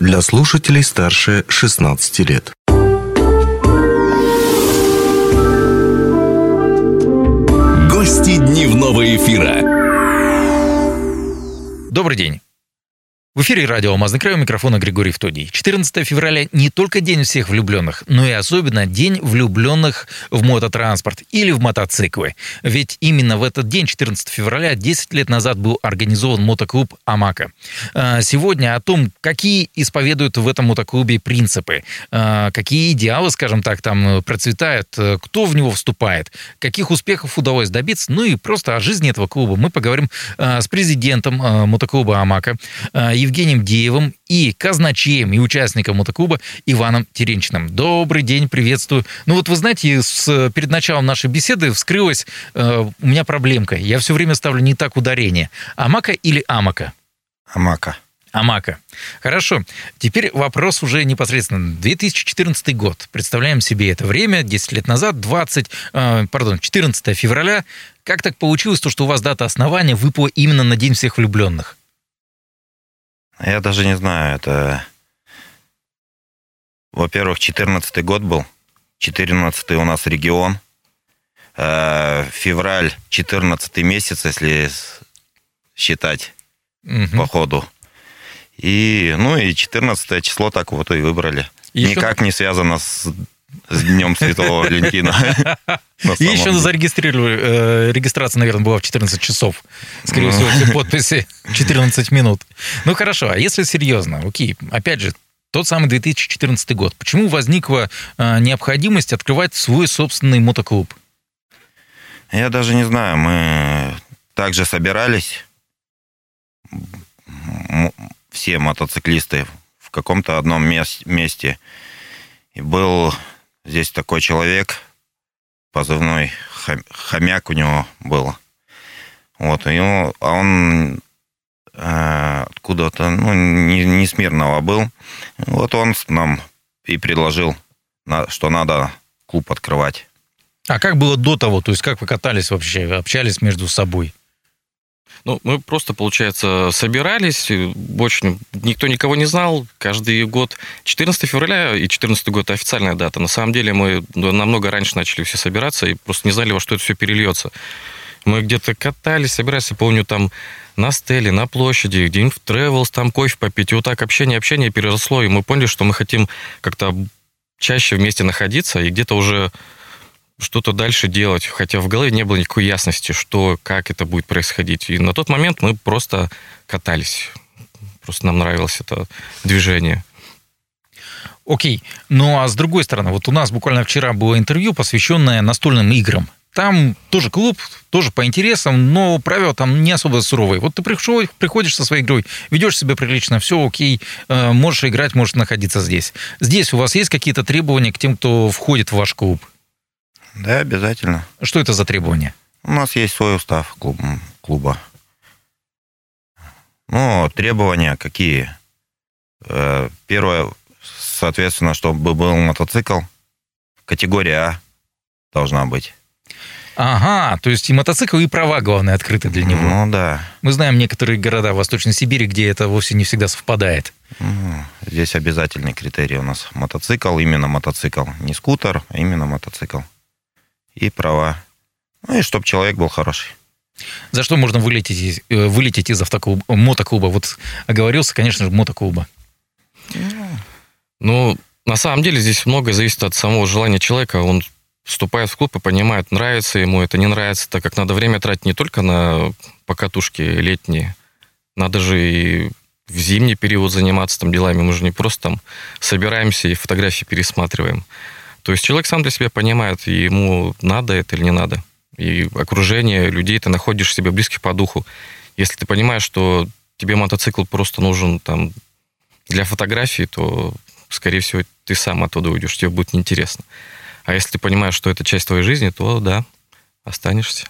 для слушателей старше 16 лет. Гости дневного эфира. Добрый день. В эфире радио «Алмазный край» у микрофона Григорий Втодий. 14 февраля не только день всех влюбленных, но и особенно день влюбленных в мототранспорт или в мотоциклы. Ведь именно в этот день, 14 февраля, 10 лет назад был организован мотоклуб «Амака». А, сегодня о том, какие исповедуют в этом мотоклубе принципы, а, какие идеалы, скажем так, там процветают, кто в него вступает, каких успехов удалось добиться, ну и просто о жизни этого клуба. Мы поговорим а, с президентом мотоклуба «Амака» Евгением Деевым и казначеем и участником мотоклуба Иваном Теренчиным. Добрый день, приветствую. Ну вот вы знаете, с, перед началом нашей беседы вскрылась э, у меня проблемка. Я все время ставлю не так ударение. Амака или Амака? Амака. Амака. Хорошо. Теперь вопрос уже непосредственно. 2014 год. Представляем себе это время, 10 лет назад, 20, э, пардон, 14 февраля. Как так получилось, то, что у вас дата основания выпала именно на День всех влюбленных? Я даже не знаю, это... Во-первых, 14 год был. 14 у нас регион. Э, февраль, 14 месяц, если считать угу. по ходу. И, ну и 14 число так вот и выбрали. Еще... Никак не связано с с Днем Святого Валентина. И еще зарегистрировали, э, регистрация, наверное, была в 14 часов. Скорее всего, все подписи 14 минут. Ну хорошо, а если серьезно, окей, опять же, тот самый 2014 год. Почему возникла э, необходимость открывать свой собственный мотоклуб? Я даже не знаю. Мы также собирались, все мотоциклисты, в каком-то одном месте. И был Здесь такой человек, позывной хомяк у него был. Вот, и он, а он э, откуда-то, ну, не, не с Мирного был. Вот он нам и предложил, что надо клуб открывать. А как было до того? То есть как вы катались вообще, общались между собой? Ну, мы просто, получается, собирались, очень никто никого не знал, каждый год. 14 февраля и 14 год официальная дата. На самом деле мы намного раньше начали все собираться и просто не знали, во что это все перельется. Мы где-то катались, собирались, я помню, там на стеле, на площади, где-нибудь в Тревелс, там кофе попить. И вот так общение, общение переросло, и мы поняли, что мы хотим как-то чаще вместе находиться, и где-то уже что-то дальше делать, хотя в голове не было никакой ясности, что, как это будет происходить. И на тот момент мы просто катались. Просто нам нравилось это движение. Окей. Ну а с другой стороны, вот у нас буквально вчера было интервью, посвященное настольным играм. Там тоже клуб, тоже по интересам, но правила там не особо суровые. Вот ты пришел, приходишь со своей игрой, ведешь себя прилично, все окей, э, можешь играть, можешь находиться здесь. Здесь у вас есть какие-то требования к тем, кто входит в ваш клуб? Да, обязательно. Что это за требования? У нас есть свой устав клуба. Ну, требования какие? Э, первое, соответственно, чтобы был мотоцикл. Категория А должна быть. Ага, то есть и мотоцикл, и права, главное, открыты для него. Ну да. Мы знаем некоторые города Восточной Сибири, где это вовсе не всегда совпадает. Здесь обязательный критерий у нас мотоцикл, именно мотоцикл. Не скутер, а именно мотоцикл и права. Ну и чтобы человек был хороший. За что можно вылететь, э, вылететь из автоклуба, мотоклуба? Вот оговорился, конечно же, мотоклуба. Ну, на самом деле здесь многое зависит от самого желания человека. Он вступает в клуб и понимает, нравится ему это, не нравится, так как надо время тратить не только на покатушки летние, надо же и в зимний период заниматься там делами. Мы же не просто там собираемся и фотографии пересматриваем. То есть человек сам для себя понимает, ему надо это или не надо. И окружение людей ты находишь себе близких по духу. Если ты понимаешь, что тебе мотоцикл просто нужен там для фотографии, то, скорее всего, ты сам оттуда уйдешь, тебе будет неинтересно. А если ты понимаешь, что это часть твоей жизни, то да, останешься.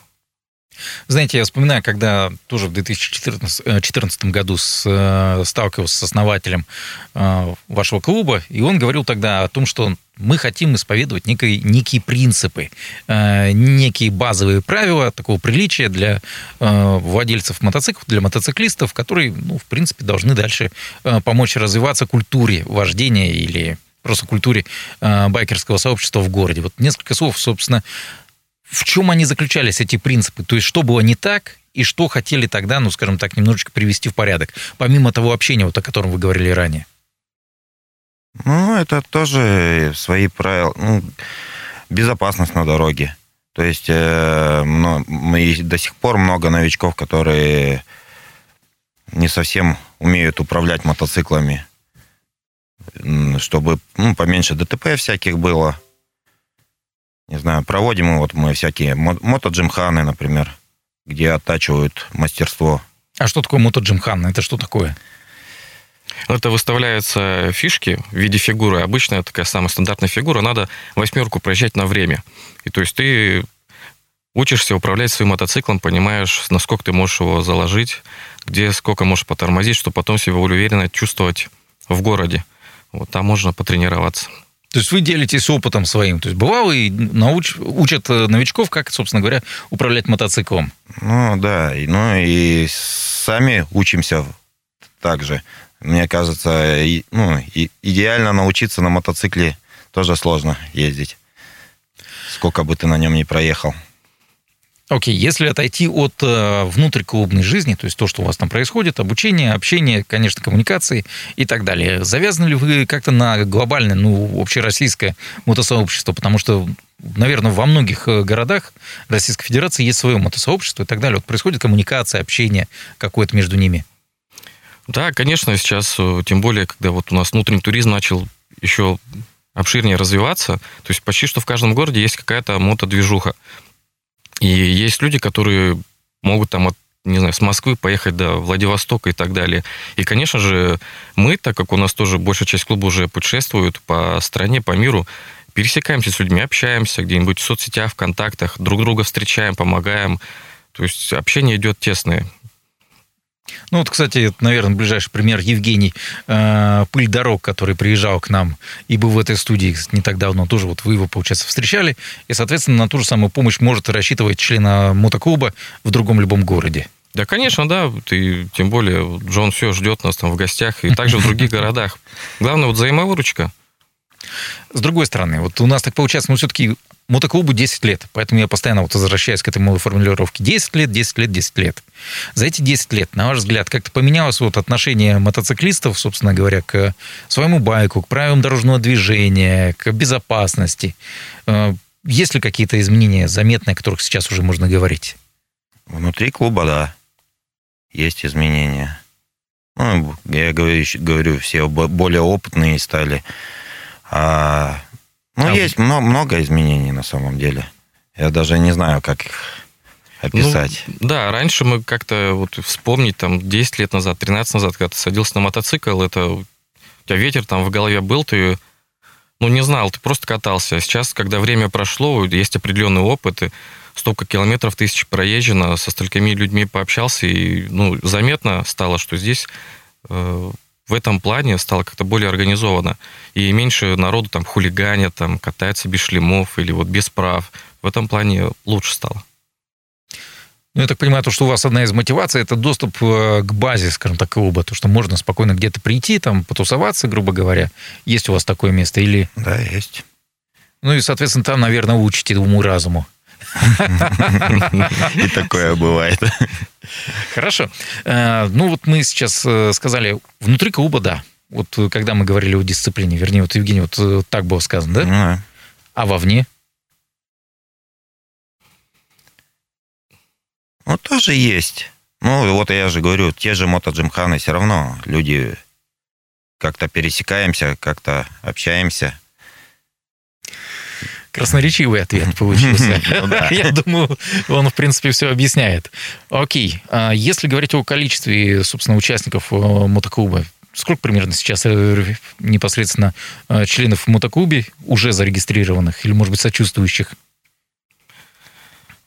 Знаете, я вспоминаю, когда тоже в 2014 году с, э, сталкивался с основателем э, вашего клуба, и он говорил тогда о том, что мы хотим исповедовать некие, некие принципы, э, некие базовые правила такого приличия для э, владельцев мотоциклов, для мотоциклистов, которые, ну, в принципе, должны дальше э, помочь развиваться культуре вождения или просто культуре э, байкерского сообщества в городе. Вот несколько слов, собственно, в чем они заключались, эти принципы? То есть, что было не так, и что хотели тогда, ну, скажем так, немножечко привести в порядок, помимо того общения, вот о котором вы говорили ранее? Ну, это тоже свои правила. Ну, безопасность на дороге. То есть э, мы до сих пор много новичков, которые не совсем умеют управлять мотоциклами, чтобы ну, поменьше ДТП всяких было. Не знаю, проводим мы вот мы всякие мотоджимханы, например, где оттачивают мастерство. А что такое мотоджимхан? Это что такое? Это выставляются фишки в виде фигуры. Обычная такая самая стандартная фигура. Надо восьмерку проезжать на время. И то есть ты учишься управлять своим мотоциклом, понимаешь, насколько ты можешь его заложить, где сколько можешь потормозить, чтобы потом себя уверенно чувствовать в городе. Вот там можно потренироваться. То есть вы делитесь опытом своим. То есть бывало и науч... учат э, новичков, как, собственно говоря, управлять мотоциклом. Ну да, ну и сами учимся также. Мне кажется, ну, идеально научиться на мотоцикле тоже сложно ездить. Сколько бы ты на нем не проехал. Окей, okay. если отойти от э, внутриклубной жизни, то есть то, что у вас там происходит, обучение, общение, конечно, коммуникации и так далее, завязаны ли вы как-то на глобальное, ну, общероссийское мотосообщество? Потому что, наверное, во многих э, городах Российской Федерации есть свое мотосообщество и так далее. Вот происходит коммуникация, общение какое-то между ними. Да, конечно, сейчас, э, тем более, когда вот у нас внутренний туризм начал еще обширнее развиваться, то есть почти что в каждом городе есть какая-то мотодвижуха. И есть люди, которые могут там от не знаю, с Москвы поехать до Владивостока и так далее. И, конечно же, мы, так как у нас тоже большая часть клуба уже путешествует по стране, по миру, пересекаемся с людьми, общаемся где-нибудь в соцсетях, в контактах, друг друга встречаем, помогаем. То есть общение идет тесное. Ну вот, кстати, наверное, ближайший пример Евгений э, Пыль дорог, который приезжал к нам и был в этой студии не так давно, тоже вот вы его, получается, встречали, и, соответственно, на ту же самую помощь может рассчитывать члена мотоклуба в другом любом городе. Да, конечно, да. Ты, тем более, Джон все ждет нас там в гостях и также в других городах. Главное, вот взаимовыручка. С другой стороны, вот у нас так получается, мы все-таки мотоклубу 10 лет, поэтому я постоянно вот возвращаюсь к этой формулировке. 10 лет, 10 лет, 10 лет. За эти 10 лет, на ваш взгляд, как-то поменялось вот отношение мотоциклистов, собственно говоря, к своему байку, к правилам дорожного движения, к безопасности? Э, есть ли какие-то изменения заметные, о которых сейчас уже можно говорить? Внутри клуба, да, есть изменения. Ну, я говорю, говорю все более опытные стали. А ну, а есть много, много изменений на самом деле. Я даже не знаю, как их описать. Ну, да, раньше мы как-то вот вспомнить, там, 10 лет назад, 13 назад, когда ты садился на мотоцикл, это у тебя ветер там в голове был, ты ну, не знал, ты просто катался. А сейчас, когда время прошло, есть определенный опыт, и столько километров тысяч проезжено, со столькими людьми пообщался, и, ну, заметно стало, что здесь э, в этом плане стало как-то более организовано. И меньше народу там хулиганят, там катается без шлемов или вот без прав. В этом плане лучше стало. Ну, я так понимаю, то, что у вас одна из мотиваций – это доступ э, к базе, скажем так, клуба, то, что можно спокойно где-то прийти, там, потусоваться, грубо говоря. Есть у вас такое место или... Да, есть. Ну и, соответственно, там, наверное, учите уму-разуму. И такое бывает. Хорошо. Э, ну вот мы сейчас э, сказали, внутри клуба, да. Вот э, когда мы говорили о дисциплине, вернее, вот Евгений, вот так было сказано, да? Ну а вовне? Ну, тоже есть. Ну, вот я же говорю, те же мотоджимханы, все равно люди как-то пересекаемся, как-то общаемся. Красноречивый ответ получился. Ну Я думаю, он, в принципе, все объясняет. Окей. А если говорить о количестве, собственно, участников э, мотоклуба, сколько примерно сейчас э, непосредственно э, членов мотоклубе уже зарегистрированных или, может быть, сочувствующих?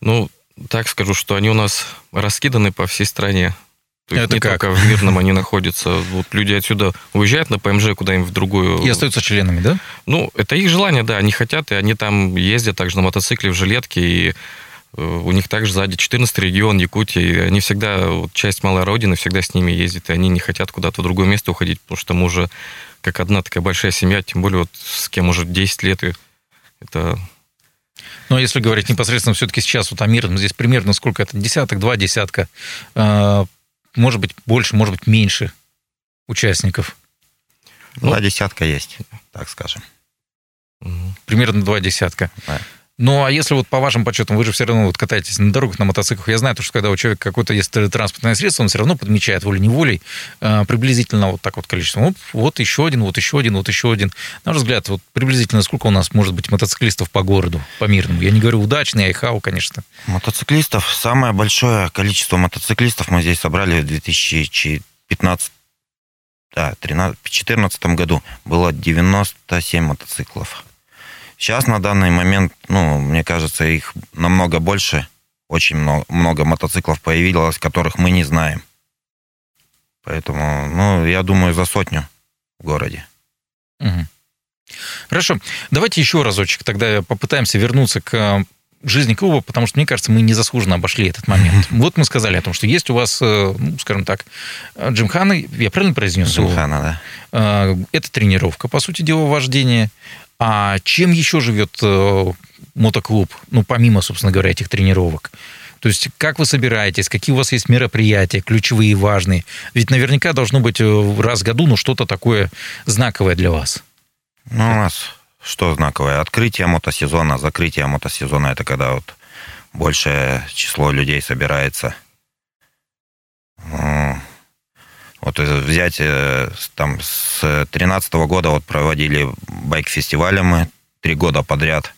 Ну, так скажу, что они у нас раскиданы по всей стране. То Это не как? только в Мирном они находятся. Вот люди отсюда уезжают на ПМЖ куда-нибудь в другую... И остаются членами, да? Ну, это их желание, да, они хотят, и они там ездят также на мотоцикле в жилетке, и э, у них также сзади 14 регион Якутии, и они всегда, вот, часть малой родины всегда с ними ездит, и они не хотят куда-то в другое место уходить, потому что мы уже как одна такая большая семья, тем более вот с кем уже 10 лет, и это Но если говорить непосредственно все-таки сейчас вот о мирном, здесь примерно сколько это? Десяток, два десятка, э, может быть, больше, может быть, меньше участников. Ну, Два десятка есть, так скажем. Примерно два десятка. Да. Ну, а если вот по вашим подсчетам, вы же все равно вот катаетесь на дорогах, на мотоциклах. Я знаю, то, что когда у человека какое-то есть транспортное средство, он все равно подмечает волей-неволей э, приблизительно вот так вот количество. Вот, вот еще один, вот еще один, вот еще один. На ваш взгляд, вот приблизительно сколько у нас может быть мотоциклистов по городу, по мирному? Я не говорю удачный, айхау, конечно. Мотоциклистов, самое большое количество мотоциклистов мы здесь собрали в 2015 да, 2014 году. Было 97 мотоциклов. Сейчас на данный момент, ну, мне кажется, их намного больше. Очень много, много мотоциклов появилось, которых мы не знаем. Поэтому, ну, я думаю, за сотню в городе. Мгм. Хорошо. Давайте еще разочек тогда попытаемся вернуться к э, жизни клуба, потому что, мне кажется, мы незаслуженно обошли этот момент. Вот мы сказали о том, что есть у вас, э, ну, скажем так, э, джимханы, я правильно произнес? его? Джимхана, да. Э, Это тренировка, по сути дела, вождение. А чем еще живет э, мотоклуб, ну, помимо, собственно говоря, этих тренировок? То есть как вы собираетесь, какие у вас есть мероприятия, ключевые, важные? Ведь наверняка должно быть раз в году ну, что-то такое знаковое для вас. Ну, у нас что знаковое? Открытие мотосезона, закрытие мотосезона. Это когда вот большее число людей собирается. Вот э, взять э, там с 13 года вот проводили байк-фестивали мы три года подряд.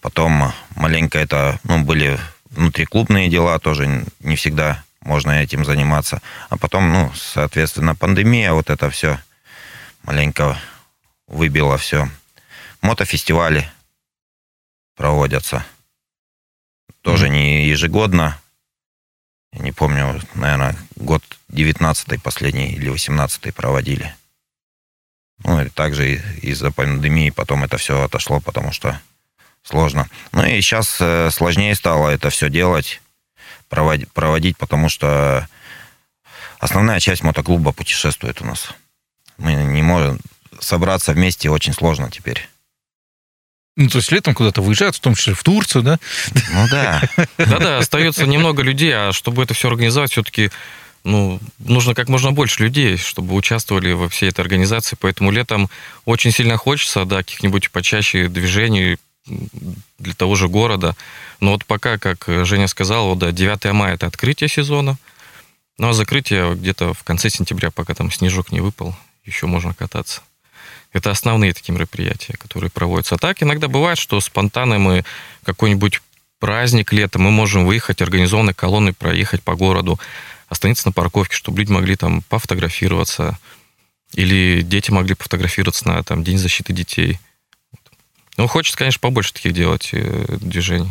Потом маленько это, ну, были внутриклубные дела, тоже не всегда можно этим заниматься. А потом, ну, соответственно, пандемия, вот это все маленько выбило все. Мотофестивали проводятся. Тоже не ежегодно. Я не помню, наверное, год 19 последний или 18 проводили. Ну, и также из-за пандемии потом это все отошло, потому что сложно. Ну и сейчас э, сложнее стало это все делать, проводить, проводить, потому что основная часть мотоклуба путешествует у нас. Мы не можем собраться вместе очень сложно теперь. Ну, то есть летом куда-то выезжают, в том числе в Турцию, да? Ну да, Да-да, остается немного людей, а чтобы это все организовать, все-таки ну, нужно как можно больше людей, чтобы участвовали во всей этой организации. Поэтому летом очень сильно хочется, да, каких-нибудь почаще движений для того же города. Но вот пока, как Женя сказал, вот, да, 9 мая это открытие сезона, ну а закрытие где-то в конце сентября, пока там снежок не выпал, еще можно кататься. Это основные такие мероприятия, которые проводятся. А так иногда бывает, что спонтанно мы какой-нибудь праздник летом, мы можем выехать организованной колонной, проехать по городу, остановиться на парковке, чтобы люди могли там пофотографироваться, или дети могли пофотографироваться на там, День защиты детей. Ну, хочется, конечно, побольше таких делать э, движений.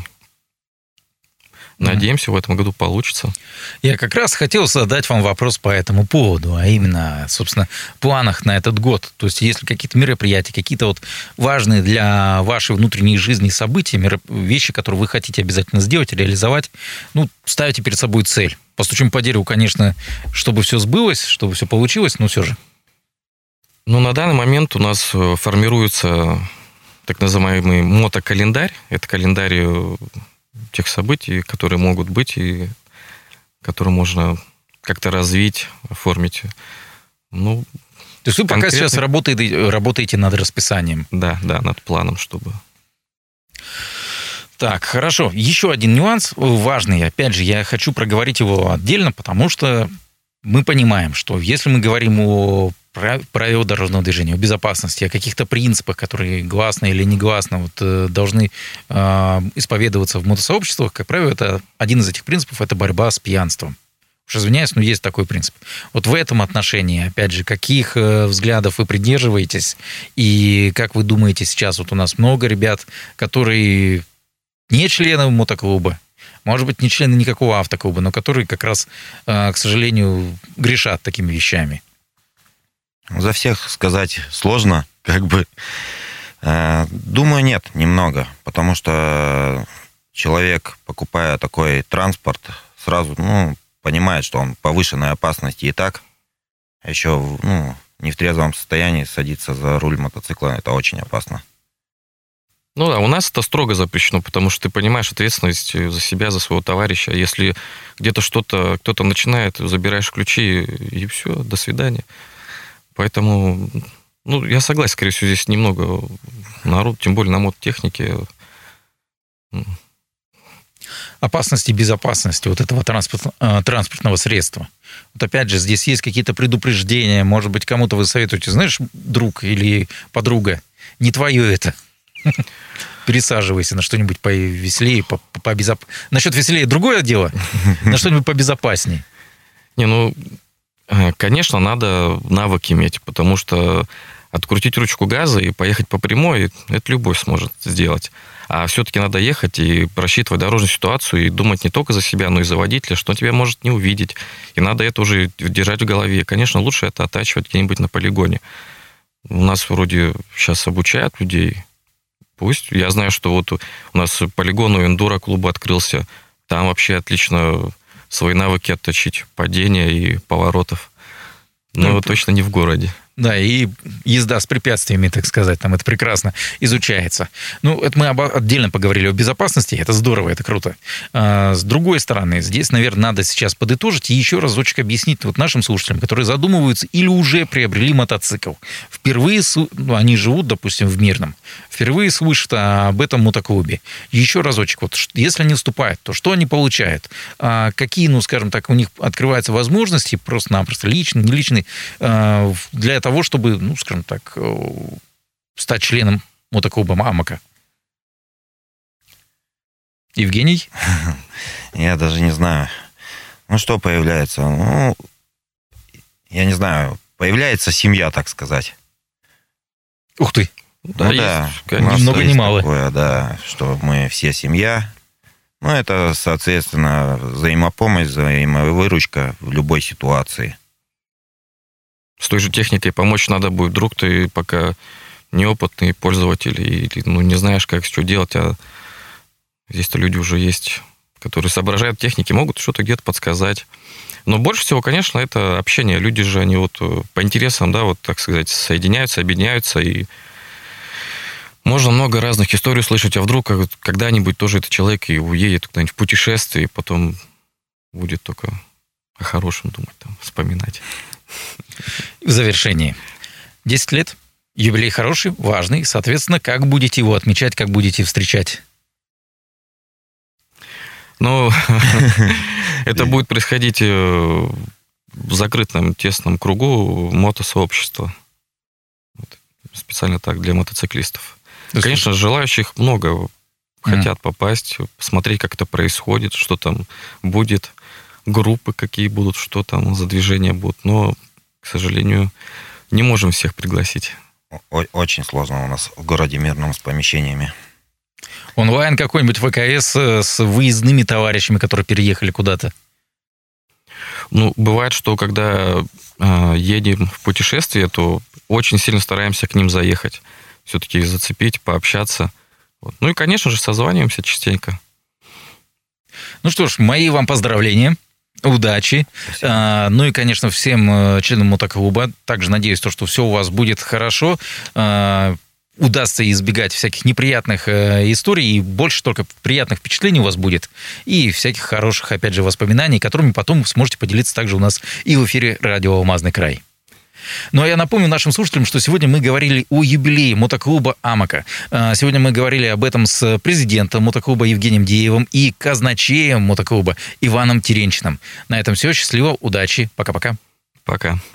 Надеемся, в этом году получится. Я как раз хотел задать вам вопрос по этому поводу, а именно, собственно, планах на этот год. То есть, если какие-то мероприятия, какие-то вот важные для вашей внутренней жизни события, вещи, которые вы хотите обязательно сделать, реализовать, ну, ставите перед собой цель. Постучим по дереву, конечно, чтобы все сбылось, чтобы все получилось, но все же. Ну, на данный момент у нас э, формируется так называемый мотокалендарь. Это календарь э, тех событий, которые могут быть и которые можно как-то развить, оформить. Ну, То есть вы пока Конкретно- сейчас работаете, работаете над расписанием. да, да, над планом, чтобы... Так, хорошо. Еще один нюанс важный. Опять же, я хочу проговорить его отдельно, потому что мы понимаем, что если мы говорим о прав- правилах дорожного движения, о безопасности, о каких-то принципах, которые гласно или негласно вот, э, должны э, исповедоваться в мотосообществах, как правило, это один из этих принципов – это борьба с пьянством. Уж извиняюсь, но есть такой принцип. Вот в этом отношении, опять же, каких э, взглядов вы придерживаетесь, и как вы думаете сейчас, вот у нас много ребят, которые не члены мотоклуба, может быть, не члены никакого автоклуба, но которые как раз, э, к сожалению, грешат такими вещами? За всех сказать сложно, как бы. Э, думаю, нет, немного, потому что человек, покупая такой транспорт, сразу, ну, понимает, что он повышенной опасности и так, а еще, ну, не в трезвом состоянии садиться за руль мотоцикла, это очень опасно. Ну да, у нас это строго запрещено, потому что ты понимаешь ответственность за себя, за своего товарища. Если где-то что-то, кто-то начинает, забираешь ключи, и все, до свидания. Поэтому, ну, я согласен, скорее всего, здесь немного народ, тем более на мототехнике. Опасности и безопасности вот этого транспорт, э, транспортного средства. Вот опять же, здесь есть какие-то предупреждения, может быть, кому-то вы советуете, знаешь, друг или подруга, не твое это. Пересаживайся на что-нибудь повеселее, по, по безоп... Насчет веселее другое дело, на что-нибудь побезопаснее. Не, ну, конечно, надо навык иметь, потому что открутить ручку газа и поехать по прямой, это любой сможет сделать. А все-таки надо ехать и просчитывать дорожную ситуацию и думать не только за себя, но и за водителя, что он тебя может не увидеть. И надо это уже держать в голове. Конечно, лучше это оттачивать где-нибудь на полигоне. У нас вроде сейчас обучают людей. Пусть. Я знаю, что вот у нас полигон у эндуро клуба открылся. Там вообще отлично свои навыки отточить, падения и поворотов. Но ну, точно не в городе. Да, и езда с препятствиями, так сказать, там это прекрасно изучается. Ну, это мы отдельно поговорили о безопасности, это здорово, это круто. А, с другой стороны, здесь, наверное, надо сейчас подытожить и еще разочек объяснить вот нашим слушателям, которые задумываются или уже приобрели мотоцикл. Впервые, ну, они живут, допустим, в Мирном, впервые слышат об этом мотоклубе. Еще разочек, вот если они вступают, то что они получают? А, какие, ну, скажем так, у них открываются возможности просто-напросто личные, не личные, а, для того, чтобы, ну, скажем так, э, стать членом мотоклуба Амака? Евгений? Я даже не знаю. Ну, что появляется? Ну, я не знаю. Появляется семья, так сказать. Ух ты. Да, ну, да. Ни много, ни мало. Такое, да, что мы все семья. Ну, это, соответственно, взаимопомощь, взаимовыручка в любой ситуации той же техникой помочь надо будет. Вдруг ты пока неопытный пользователь или ну, не знаешь, как что делать, а здесь-то люди уже есть, которые соображают техники, могут что-то где-то подсказать. Но больше всего, конечно, это общение. Люди же, они вот э, по интересам, да, вот, так сказать, соединяются, объединяются, и можно много разных историй слышать, а вдруг когда-нибудь тоже этот человек и уедет куда-нибудь в путешествие, и потом будет только о хорошем думать, там, вспоминать. В завершении. 10 лет. Юбилей хороший, важный. Соответственно, как будете его отмечать, как будете встречать? Ну, это будет происходить э, в закрытом тесном кругу мотосообщества. Специально так для мотоциклистов. Конечно, желающих много хотят попасть, посмотреть, как это происходит, что там будет, группы какие будут, что там за движения будут. Но к сожалению, не можем всех пригласить. Очень сложно у нас в городе Мирном с помещениями. Онлайн какой-нибудь ВКС э, с выездными товарищами, которые переехали куда-то? Ну, бывает, что когда э, едем в путешествие, то очень сильно стараемся к ним заехать. Все-таки зацепить, пообщаться. Вот. Ну и, конечно же, созваниваемся частенько. Ну что ж, мои вам поздравления. Удачи. А, ну и, конечно, всем э, членам мотоклуба. Также надеюсь, то, что все у вас будет хорошо. А, удастся избегать всяких неприятных э, историй, и больше только приятных впечатлений у вас будет, и всяких хороших, опять же, воспоминаний, которыми потом сможете поделиться также у нас и в эфире радио «Алмазный край». Ну а я напомню нашим слушателям, что сегодня мы говорили о юбилее мотоклуба «Амака». А, сегодня мы говорили об этом с президентом мотоклуба Евгением Деевым и казначеем мотоклуба Иваном Теренчиным. На этом все. Счастливо, удачи. Пока-пока. Пока. -пока. Пока.